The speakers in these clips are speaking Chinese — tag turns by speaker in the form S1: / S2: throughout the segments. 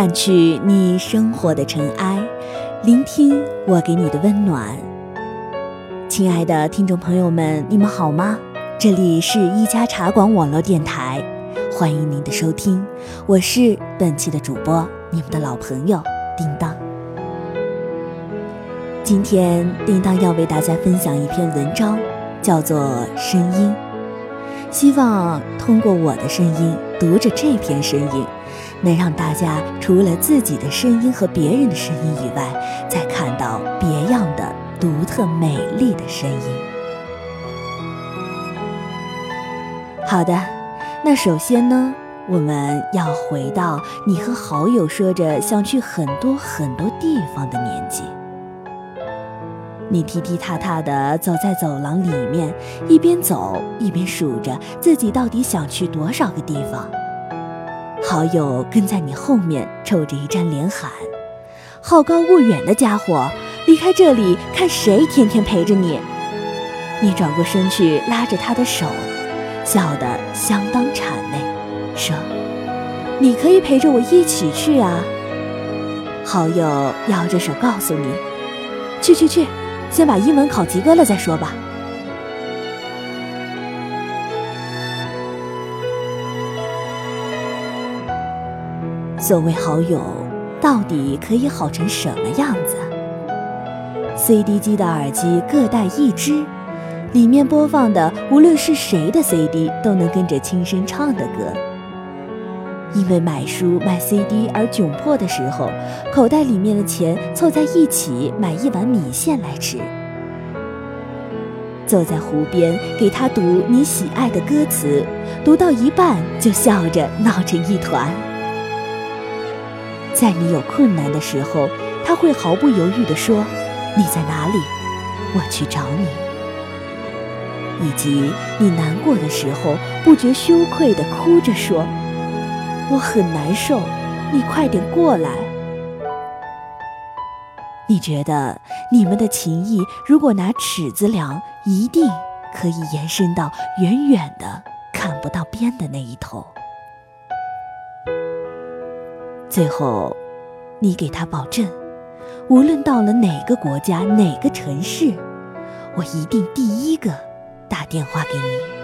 S1: 掸去你生活的尘埃，聆听我给你的温暖。亲爱的听众朋友们，你们好吗？这里是一家茶馆网络电台，欢迎您的收听，我是本期的主播，你们的老朋友叮当。今天叮当要为大家分享一篇文章，叫做《声音》，希望通过我的声音读着这篇声音。能让大家除了自己的声音和别人的声音以外，再看到别样的独特美丽的声音。好的，那首先呢，我们要回到你和好友说着想去很多很多地方的年纪。你踢踢踏踏地走在走廊里面，一边走一边数着自己到底想去多少个地方。好友跟在你后面，臭着一张脸喊：“好高骛远的家伙，离开这里，看谁天天陪着你。”你转过身去，拉着他的手，笑得相当谄媚，说：“你可以陪着我一起去啊。”好友摇着手告诉你：“去去去，先把英文考及格了再说吧。”所谓好友，到底可以好成什么样子？CD 机的耳机各带一只，里面播放的无论是谁的 CD 都能跟着轻声唱的歌。因为买书买 CD 而窘迫的时候，口袋里面的钱凑在一起买一碗米线来吃。坐在湖边给他读你喜爱的歌词，读到一半就笑着闹成一团。在你有困难的时候，他会毫不犹豫地说：“你在哪里？我去找你。”以及你难过的时候，不觉羞愧地哭着说：“我很难受，你快点过来。”你觉得你们的情谊，如果拿尺子量，一定可以延伸到远远的看不到边的那一头。最后，你给他保证，无论到了哪个国家、哪个城市，我一定第一个打电话给你。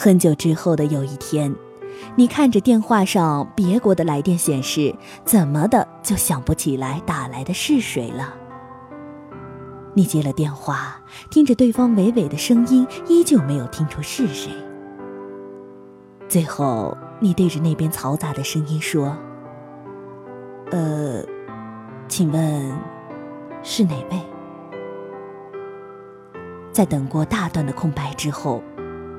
S1: 很久之后的有一天，你看着电话上别国的来电显示，怎么的就想不起来打来的是谁了。你接了电话，听着对方娓娓的声音，依旧没有听出是谁。最后，你对着那边嘈杂的声音说：“呃，请问是哪位？”在等过大段的空白之后。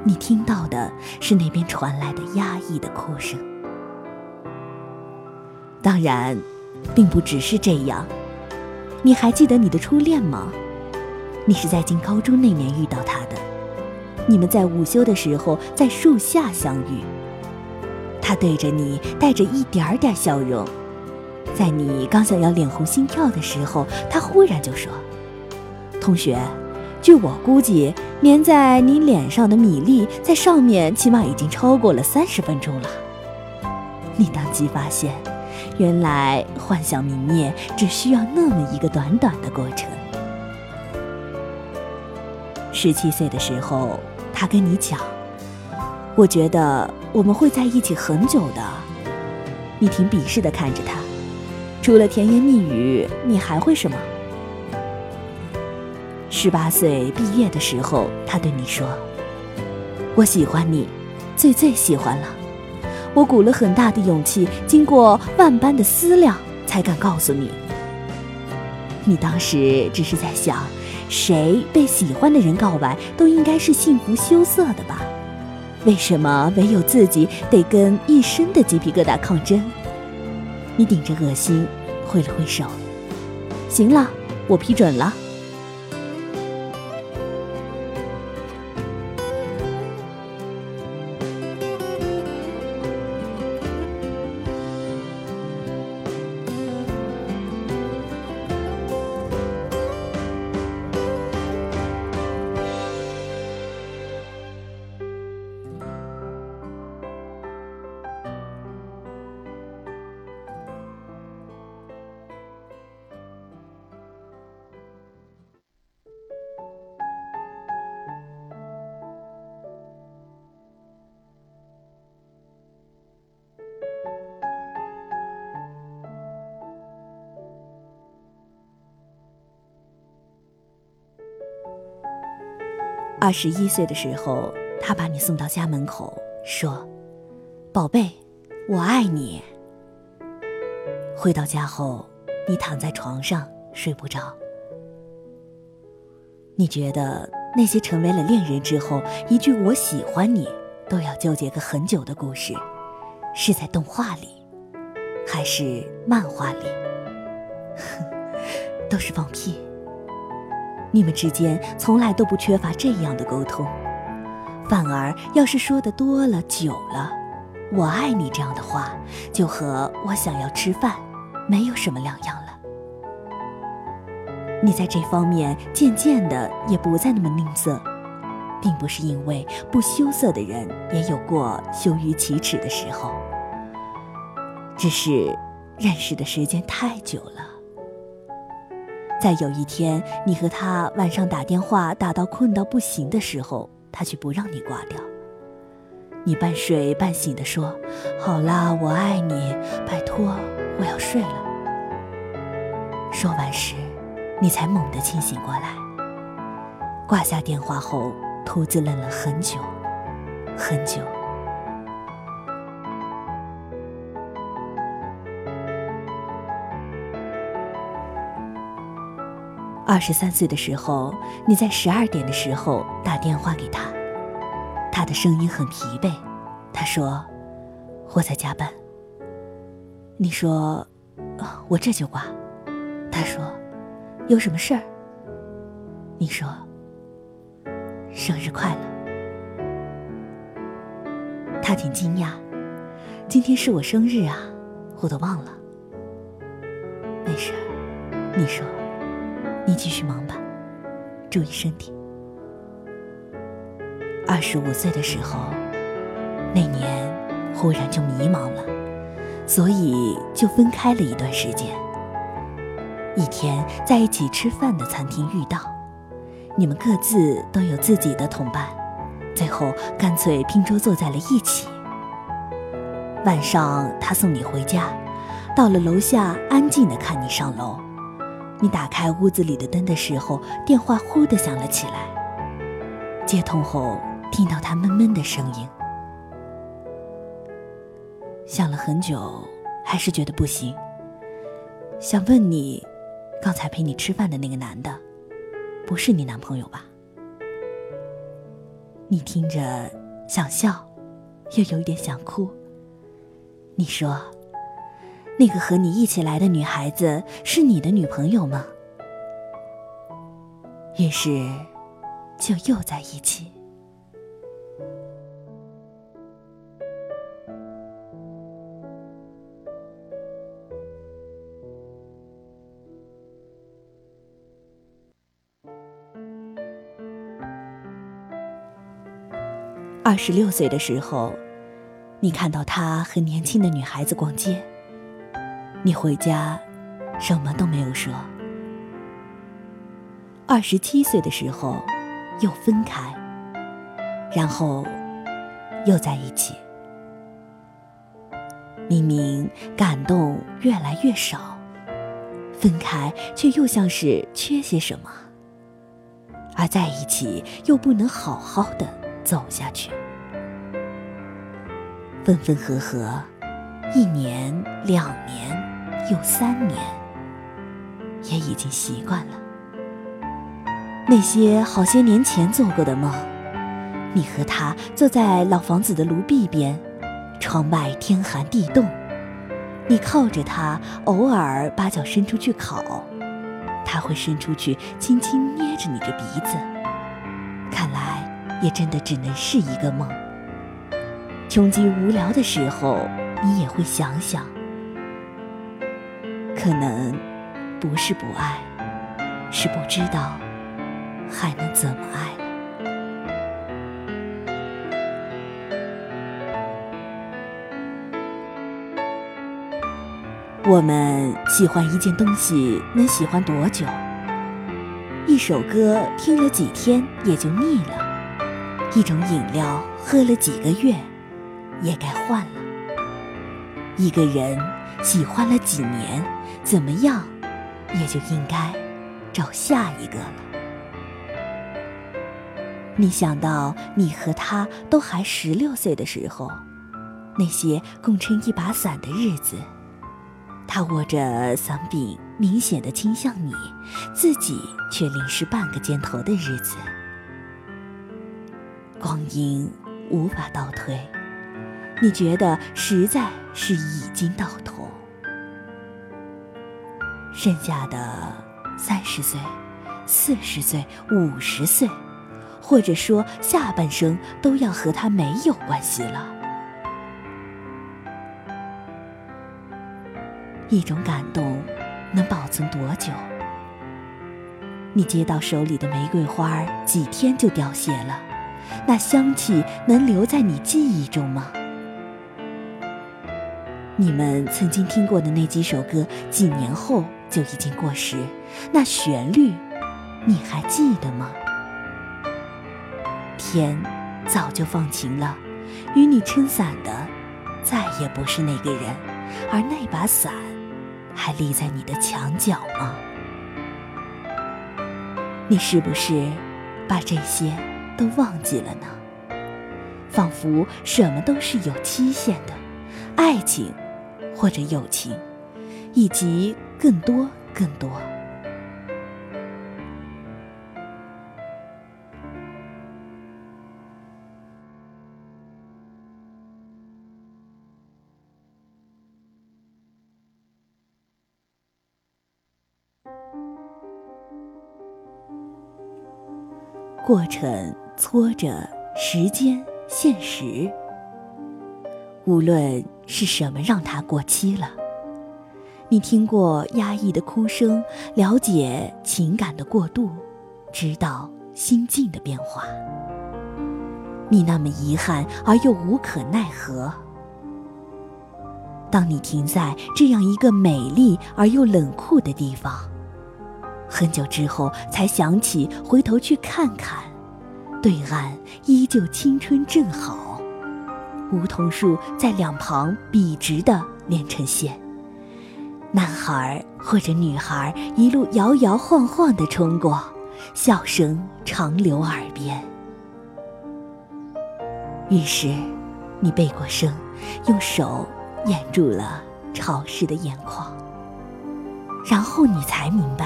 S1: 你听到的是那边传来的压抑的哭声。当然，并不只是这样。你还记得你的初恋吗？你是在进高中那年遇到他的。你们在午休的时候在树下相遇。他对着你带着一点点笑容。在你刚想要脸红心跳的时候，他忽然就说：“同学。”据我估计，粘在你脸上的米粒在上面，起码已经超过了三十分钟了。你当即发现，原来幻想泯灭只需要那么一个短短的过程。十七岁的时候，他跟你讲：“我觉得我们会在一起很久的。”你挺鄙视的看着他，除了甜言蜜语，你还会什么？十八岁毕业的时候，他对你说：“我喜欢你，最最喜欢了。我鼓了很大的勇气，经过万般的思量，才敢告诉你。”你当时只是在想，谁被喜欢的人告白，都应该是幸福羞涩的吧？为什么唯有自己得跟一身的鸡皮疙瘩抗争？你顶着恶心，挥了挥手，行了，我批准了。二十一岁的时候，他把你送到家门口，说：“宝贝，我爱你。”回到家后，你躺在床上睡不着。你觉得那些成为了恋人之后，一句“我喜欢你”都要纠结个很久的故事，是在动画里，还是漫画里？哼，都是放屁。你们之间从来都不缺乏这样的沟通，反而要是说的多了、久了，“我爱你”这样的话，就和我想要吃饭没有什么两样了。你在这方面渐渐的也不再那么吝啬，并不是因为不羞涩的人也有过羞于启齿的时候，只是认识的时间太久了。在有一天，你和他晚上打电话打到困到不行的时候，他却不让你挂掉。你半睡半醒地说：“好啦，我爱你，拜托，我要睡了。”说完时，你才猛地清醒过来。挂下电话后，兔子愣了很久，很久。二十三岁的时候，你在十二点的时候打电话给他，他的声音很疲惫。他说：“我在加班。”你说：“我这就挂。”他说：“有什么事儿？”你说：“生日快乐。”他挺惊讶：“今天是我生日啊，我都忘了。”没事儿，你说。你继续忙吧，注意身体。二十五岁的时候，那年忽然就迷茫了，所以就分开了一段时间。一天在一起吃饭的餐厅遇到，你们各自都有自己的同伴，最后干脆拼桌坐在了一起。晚上他送你回家，到了楼下安静的看你上楼。你打开屋子里的灯的时候，电话忽的响了起来。接通后，听到他闷闷的声音。想了很久，还是觉得不行。想问你，刚才陪你吃饭的那个男的，不是你男朋友吧？你听着想笑，又有一点想哭。你说。那个和你一起来的女孩子是你的女朋友吗？于是，就又在一起。二十六岁的时候，你看到他和年轻的女孩子逛街。你回家，什么都没有说。二十七岁的时候，又分开，然后又在一起。明明感动越来越少，分开却又像是缺些什么，而在一起又不能好好的走下去。分分合合，一年、两年，又三年，也已经习惯了。那些好些年前做过的梦，你和他坐在老房子的炉壁边，窗外天寒地冻。你靠着他，偶尔把脚伸出去烤，他会伸出去轻轻捏着你的鼻子。看来也真的只能是一个梦。穷极无聊的时候，你也会想想，可能不是不爱，是不知道还能怎么爱。我们喜欢一件东西能喜欢多久？一首歌听了几天也就腻了，一种饮料喝了几个月也该换了。一个人喜欢了几年，怎么样也就应该找下一个了。你想到你和他都还十六岁的时候，那些共撑一把伞的日子。他握着伞柄，明显的倾向你，自己却淋湿半个肩头的日子。光阴无法倒退，你觉得实在是已经到头。剩下的三十岁、四十岁、五十岁，或者说下半生，都要和他没有关系了。一种感动能保存多久？你接到手里的玫瑰花几天就凋谢了，那香气能留在你记忆中吗？你们曾经听过的那几首歌，几年后就已经过时，那旋律你还记得吗？天早就放晴了，与你撑伞的再也不是那个人，而那把伞。还立在你的墙角吗？你是不是把这些都忘记了呢？仿佛什么都是有期限的，爱情，或者友情，以及更多更多。过程、挫折、时间、现实，无论是什么让它过期了。你听过压抑的哭声，了解情感的过度，知道心境的变化。你那么遗憾而又无可奈何。当你停在这样一个美丽而又冷酷的地方。很久之后才想起，回头去看看，对岸依旧青春正好，梧桐树在两旁笔直的连成线。男孩或者女孩一路摇摇晃晃的冲过，笑声长留耳边。于是，你背过身，用手掩住了潮湿的眼眶，然后你才明白。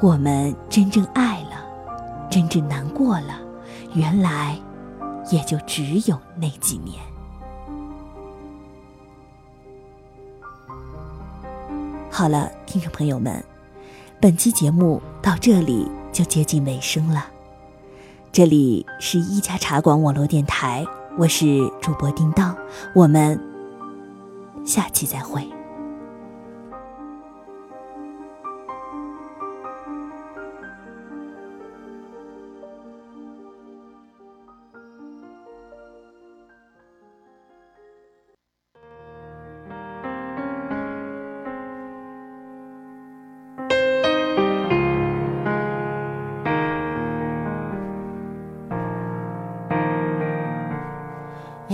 S1: 我们真正爱了，真正难过了，原来也就只有那几年。好了，听众朋友们，本期节目到这里就接近尾声了。这里是一家茶馆网络电台，我是主播叮当，我们下期再会。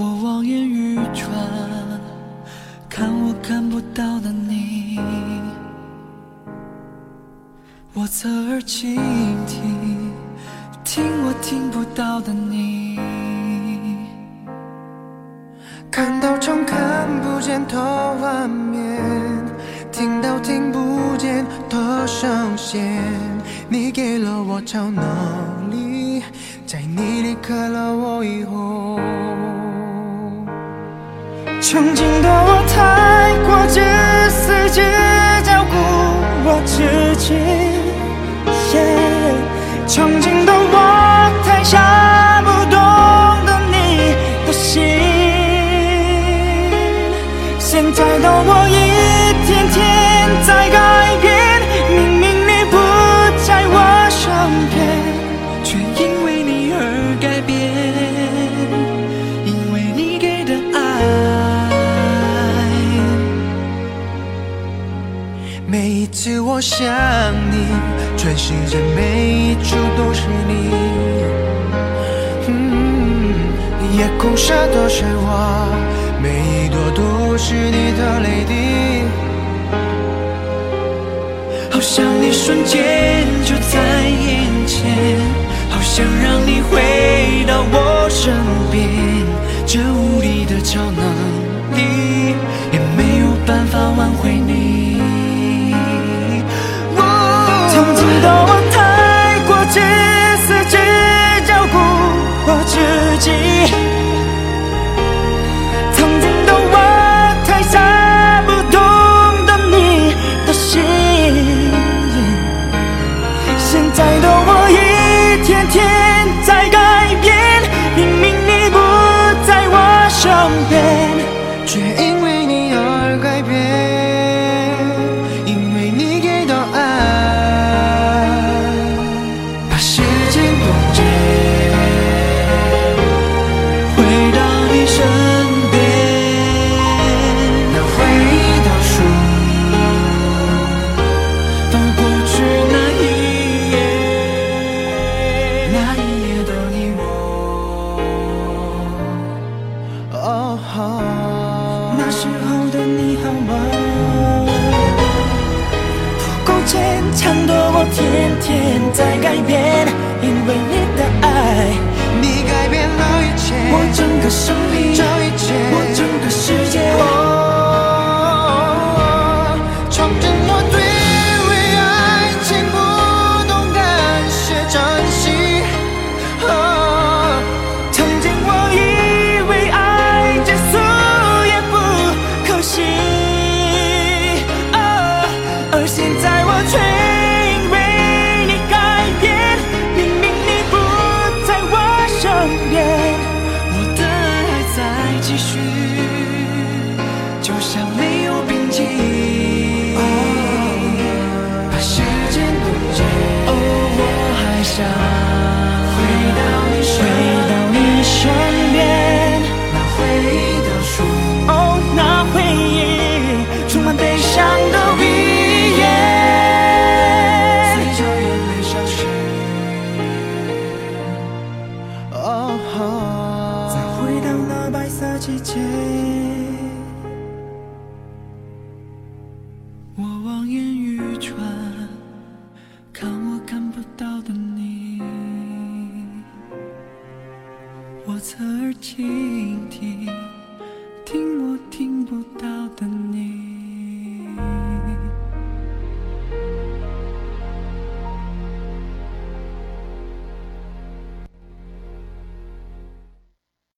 S2: 我望眼欲穿看我看不到的你。我侧耳倾听听我听不到的你。看到窗看不见的画面听到听不见的声线。你给了我超能力在你离开了我以后曾经的我太过自私，只照顾我自己。曾经我想你，全世界每一处都是你。嗯，夜空下的水花，每一朵都是你的泪滴。好想你瞬间就在眼前，好想让你回到我身边。这无力的超能力，也没有办法挽回你。直到我太过自私，只照顾我自己。